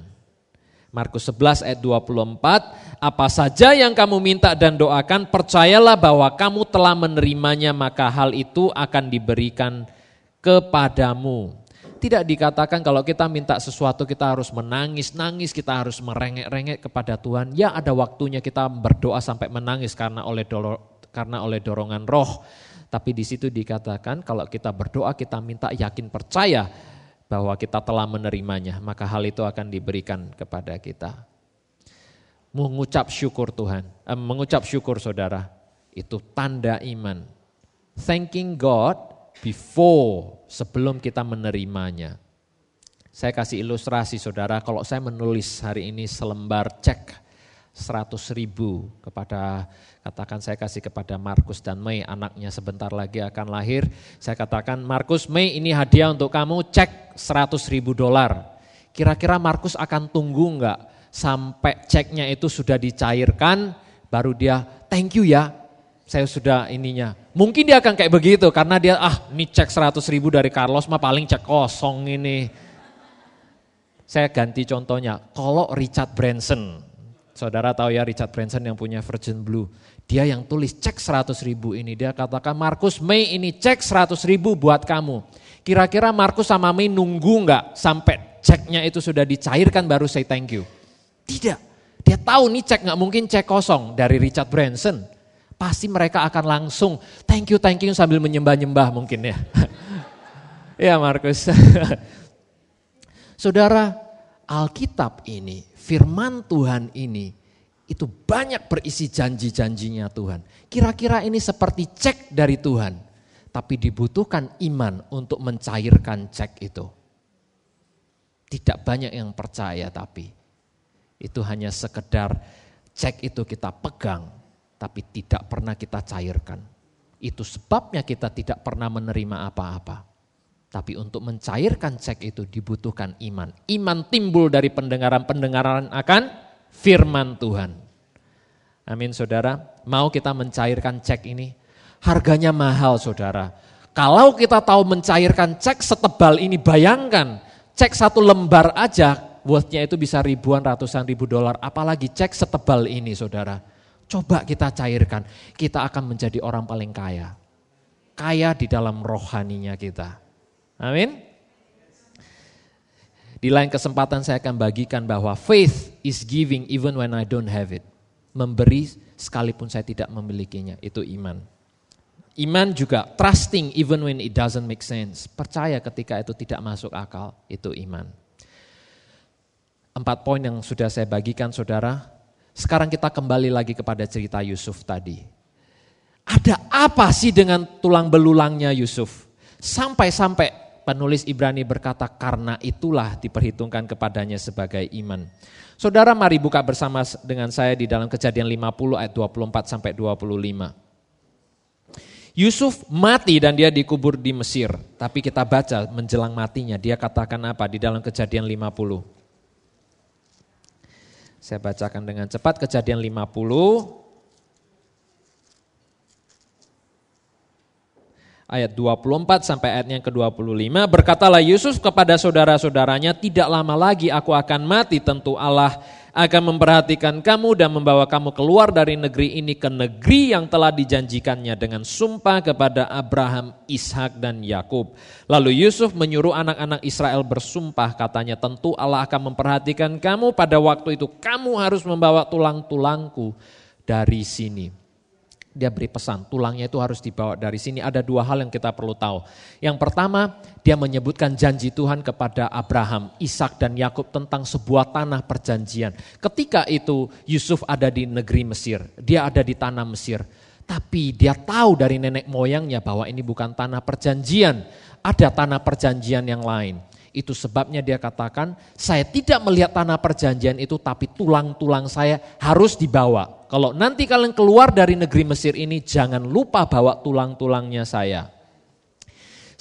Markus 11 ayat 24, apa saja yang kamu minta dan doakan, percayalah bahwa kamu telah menerimanya, maka hal itu akan diberikan kepadamu. Tidak dikatakan kalau kita minta sesuatu kita harus menangis-nangis, kita harus merengek-rengek kepada Tuhan. Ya ada waktunya kita berdoa sampai menangis karena oleh dolo, karena oleh dorongan roh. Tapi di situ dikatakan kalau kita berdoa kita minta yakin percaya bahwa kita telah menerimanya, maka hal itu akan diberikan kepada kita. Mengucap syukur Tuhan, eh, mengucap syukur saudara, itu tanda iman. Thanking God before, sebelum kita menerimanya. Saya kasih ilustrasi saudara, kalau saya menulis hari ini selembar cek 100 ribu kepada, katakan saya kasih kepada Markus dan Mei, anaknya sebentar lagi akan lahir. Saya katakan, Markus, Mei ini hadiah untuk kamu, cek 100 ribu dolar. Kira-kira Markus akan tunggu enggak sampai ceknya itu sudah dicairkan, baru dia thank you ya, saya sudah ininya. Mungkin dia akan kayak begitu karena dia ah ini cek 100 ribu dari Carlos mah paling cek kosong ini. Saya ganti contohnya, kalau Richard Branson, saudara tahu ya Richard Branson yang punya Virgin Blue, dia yang tulis cek 100 ribu ini, dia katakan Markus Mei ini cek 100 ribu buat kamu. Kira-kira Markus sama Mei nunggu nggak sampai ceknya itu sudah dicairkan baru say thank you? Tidak, dia tahu nih cek nggak mungkin cek kosong dari Richard Branson pasti mereka akan langsung thank you, thank you sambil menyembah-nyembah mungkin ya. ya Markus. Saudara, Alkitab ini, firman Tuhan ini, itu banyak berisi janji-janjinya Tuhan. Kira-kira ini seperti cek dari Tuhan, tapi dibutuhkan iman untuk mencairkan cek itu. Tidak banyak yang percaya tapi itu hanya sekedar cek itu kita pegang, tapi tidak pernah kita cairkan. Itu sebabnya kita tidak pernah menerima apa-apa. Tapi untuk mencairkan cek itu dibutuhkan iman. Iman timbul dari pendengaran-pendengaran akan firman Tuhan. Amin saudara. Mau kita mencairkan cek ini? Harganya mahal saudara. Kalau kita tahu mencairkan cek setebal ini, bayangkan cek satu lembar aja worthnya itu bisa ribuan ratusan ribu dolar. Apalagi cek setebal ini saudara. Coba kita cairkan, kita akan menjadi orang paling kaya. Kaya di dalam rohaninya kita. Amin. Di lain kesempatan saya akan bagikan bahwa faith is giving even when I don't have it. Memberi sekalipun saya tidak memilikinya, itu iman. Iman juga trusting even when it doesn't make sense. Percaya ketika itu tidak masuk akal, itu iman. Empat poin yang sudah saya bagikan saudara, sekarang kita kembali lagi kepada cerita Yusuf tadi. Ada apa sih dengan tulang belulangnya Yusuf? Sampai-sampai penulis Ibrani berkata karena itulah diperhitungkan kepadanya sebagai iman. Saudara mari buka bersama dengan saya di dalam kejadian 50 ayat 24 sampai 25. Yusuf mati dan dia dikubur di Mesir. Tapi kita baca menjelang matinya dia katakan apa di dalam kejadian 50. Saya bacakan dengan cepat kejadian 50. Ayat 24 sampai ayat yang ke-25 berkatalah Yusuf kepada saudara-saudaranya tidak lama lagi aku akan mati tentu Allah akan memperhatikan kamu dan membawa kamu keluar dari negeri ini ke negeri yang telah dijanjikannya dengan sumpah kepada Abraham, Ishak dan Yakub. Lalu Yusuf menyuruh anak-anak Israel bersumpah katanya tentu Allah akan memperhatikan kamu pada waktu itu kamu harus membawa tulang-tulangku dari sini dia beri pesan, tulangnya itu harus dibawa dari sini. Ada dua hal yang kita perlu tahu. Yang pertama, dia menyebutkan janji Tuhan kepada Abraham, Ishak dan Yakub tentang sebuah tanah perjanjian. Ketika itu Yusuf ada di negeri Mesir, dia ada di tanah Mesir. Tapi dia tahu dari nenek moyangnya bahwa ini bukan tanah perjanjian, ada tanah perjanjian yang lain. Itu sebabnya dia katakan, saya tidak melihat tanah perjanjian itu tapi tulang-tulang saya harus dibawa. Kalau nanti kalian keluar dari negeri Mesir ini jangan lupa bawa tulang-tulangnya saya.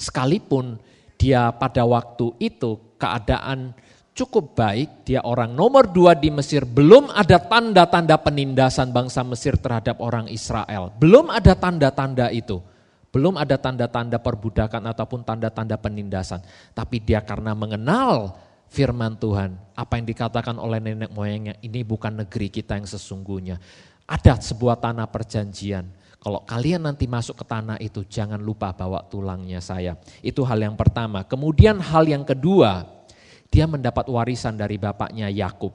Sekalipun dia pada waktu itu keadaan cukup baik, dia orang nomor dua di Mesir, belum ada tanda-tanda penindasan bangsa Mesir terhadap orang Israel. Belum ada tanda-tanda itu. Belum ada tanda-tanda perbudakan ataupun tanda-tanda penindasan. Tapi dia karena mengenal firman Tuhan, apa yang dikatakan oleh nenek moyangnya, ini bukan negeri kita yang sesungguhnya. Ada sebuah tanah perjanjian. Kalau kalian nanti masuk ke tanah itu, jangan lupa bawa tulangnya saya. Itu hal yang pertama. Kemudian hal yang kedua, dia mendapat warisan dari bapaknya Yakub.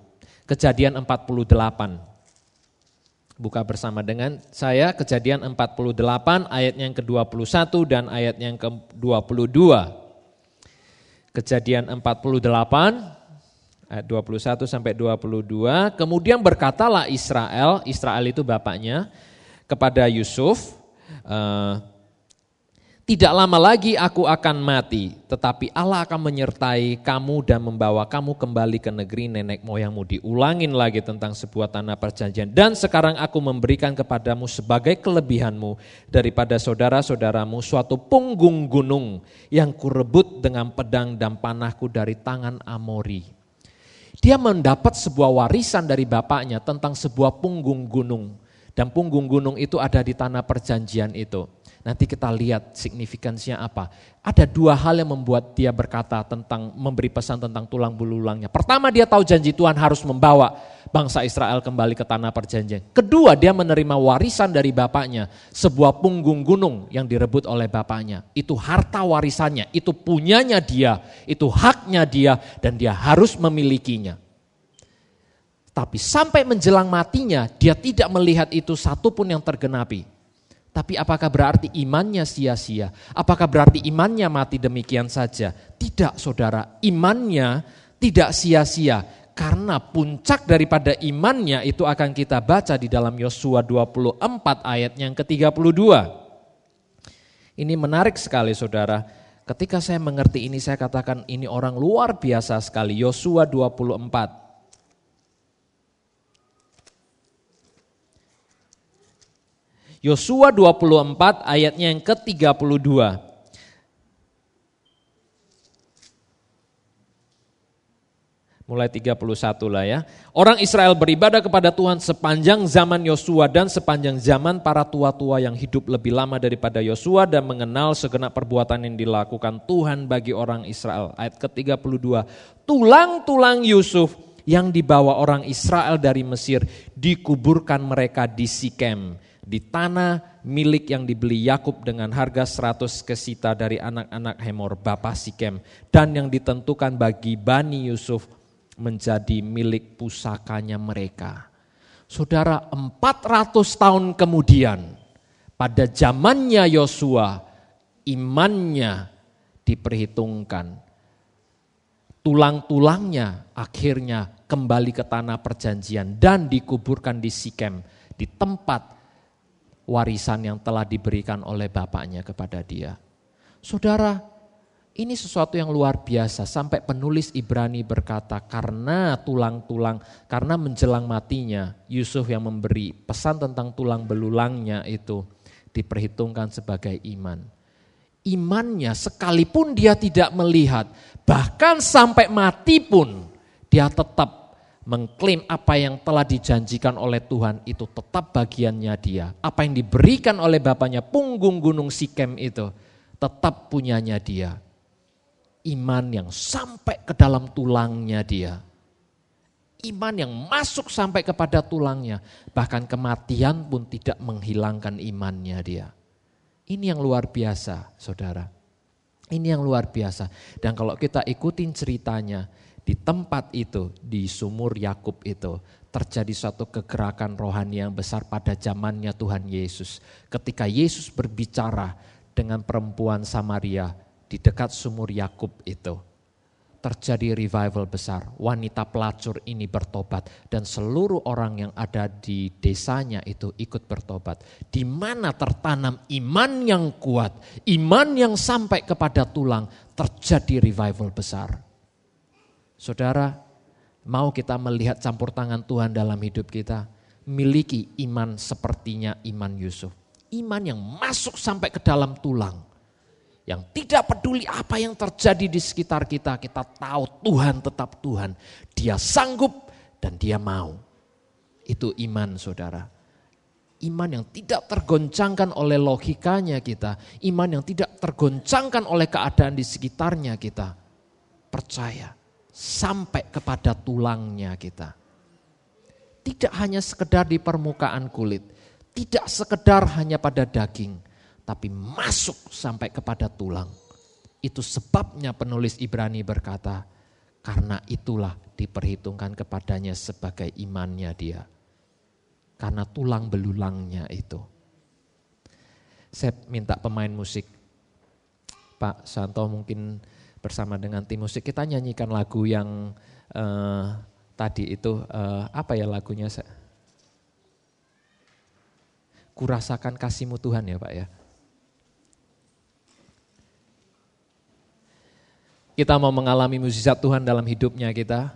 Kejadian 48. Buka bersama dengan saya kejadian 48 ayat yang ke-21 dan ayat yang ke-22. Kejadian 48 ayat 21 sampai 22. Kemudian berkatalah Israel, Israel itu bapaknya, kepada Yusuf, uh, tidak lama lagi aku akan mati, tetapi Allah akan menyertai kamu dan membawa kamu kembali ke negeri nenek moyangmu. Diulangin lagi tentang sebuah tanah perjanjian. Dan sekarang aku memberikan kepadamu sebagai kelebihanmu daripada saudara-saudaramu suatu punggung gunung yang kurebut dengan pedang dan panahku dari tangan Amori. Dia mendapat sebuah warisan dari bapaknya tentang sebuah punggung gunung. Dan punggung gunung itu ada di tanah perjanjian itu. Nanti kita lihat signifikansinya apa. Ada dua hal yang membuat dia berkata tentang memberi pesan tentang tulang belulangnya. Pertama dia tahu janji Tuhan harus membawa bangsa Israel kembali ke tanah perjanjian. Kedua dia menerima warisan dari bapaknya, sebuah punggung gunung yang direbut oleh bapaknya. Itu harta warisannya, itu punyanya dia, itu haknya dia dan dia harus memilikinya. Tapi sampai menjelang matinya dia tidak melihat itu satupun yang tergenapi. Tapi apakah berarti imannya sia-sia? Apakah berarti imannya mati demikian saja? Tidak saudara, imannya tidak sia-sia. Karena puncak daripada imannya itu akan kita baca di dalam Yosua 24 ayat yang ke-32. Ini menarik sekali saudara. Ketika saya mengerti ini saya katakan ini orang luar biasa sekali. Yosua 24 Yosua 24 ayatnya yang ke-32. mulai 31 lah ya. Orang Israel beribadah kepada Tuhan sepanjang zaman Yosua dan sepanjang zaman para tua-tua yang hidup lebih lama daripada Yosua dan mengenal segenap perbuatan yang dilakukan Tuhan bagi orang Israel. Ayat ke-32, tulang-tulang Yusuf yang dibawa orang Israel dari Mesir dikuburkan mereka di Sikem di tanah milik yang dibeli Yakub dengan harga 100 kesita dari anak-anak Hemor Bapak Sikem dan yang ditentukan bagi Bani Yusuf menjadi milik pusakanya mereka. Saudara 400 tahun kemudian pada zamannya Yosua imannya diperhitungkan. Tulang-tulangnya akhirnya kembali ke tanah perjanjian dan dikuburkan di Sikem di tempat warisan yang telah diberikan oleh bapaknya kepada dia. Saudara, ini sesuatu yang luar biasa sampai penulis Ibrani berkata karena tulang-tulang, karena menjelang matinya Yusuf yang memberi pesan tentang tulang belulangnya itu diperhitungkan sebagai iman. Imannya sekalipun dia tidak melihat, bahkan sampai mati pun dia tetap mengklaim apa yang telah dijanjikan oleh Tuhan itu tetap bagiannya dia. Apa yang diberikan oleh bapaknya punggung gunung Sikem itu tetap punyanya dia. Iman yang sampai ke dalam tulangnya dia. Iman yang masuk sampai kepada tulangnya. Bahkan kematian pun tidak menghilangkan imannya dia. Ini yang luar biasa saudara. Ini yang luar biasa. Dan kalau kita ikutin ceritanya, di tempat itu, di sumur Yakub itu, terjadi suatu kegerakan rohani yang besar pada zamannya Tuhan Yesus. Ketika Yesus berbicara dengan perempuan Samaria di dekat sumur Yakub itu, terjadi revival besar. Wanita pelacur ini bertobat dan seluruh orang yang ada di desanya itu ikut bertobat. Di mana tertanam iman yang kuat, iman yang sampai kepada tulang, terjadi revival besar. Saudara, mau kita melihat campur tangan Tuhan dalam hidup kita, miliki iman sepertinya iman Yusuf. Iman yang masuk sampai ke dalam tulang. Yang tidak peduli apa yang terjadi di sekitar kita, kita tahu Tuhan tetap Tuhan. Dia sanggup dan dia mau. Itu iman saudara. Iman yang tidak tergoncangkan oleh logikanya kita. Iman yang tidak tergoncangkan oleh keadaan di sekitarnya kita. Percaya sampai kepada tulangnya kita. Tidak hanya sekedar di permukaan kulit, tidak sekedar hanya pada daging, tapi masuk sampai kepada tulang. Itu sebabnya penulis Ibrani berkata, karena itulah diperhitungkan kepadanya sebagai imannya dia. Karena tulang belulangnya itu. Saya minta pemain musik, Pak Santo mungkin bersama dengan tim musik kita nyanyikan lagu yang uh, tadi itu uh, apa ya lagunya? Kurasakan kasihmu Tuhan ya Pak ya. Kita mau mengalami mujizat Tuhan dalam hidupnya kita.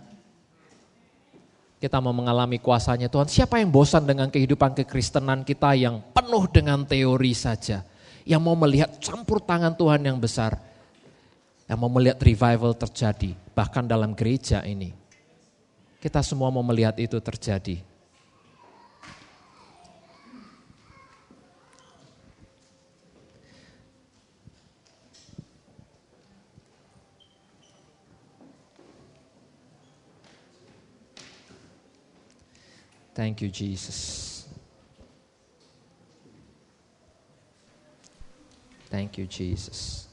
Kita mau mengalami kuasanya Tuhan. Siapa yang bosan dengan kehidupan kekristenan kita yang penuh dengan teori saja. Yang mau melihat campur tangan Tuhan yang besar yang mau melihat revival terjadi, bahkan dalam gereja ini. Kita semua mau melihat itu terjadi. Thank you, Jesus. Thank you, Jesus.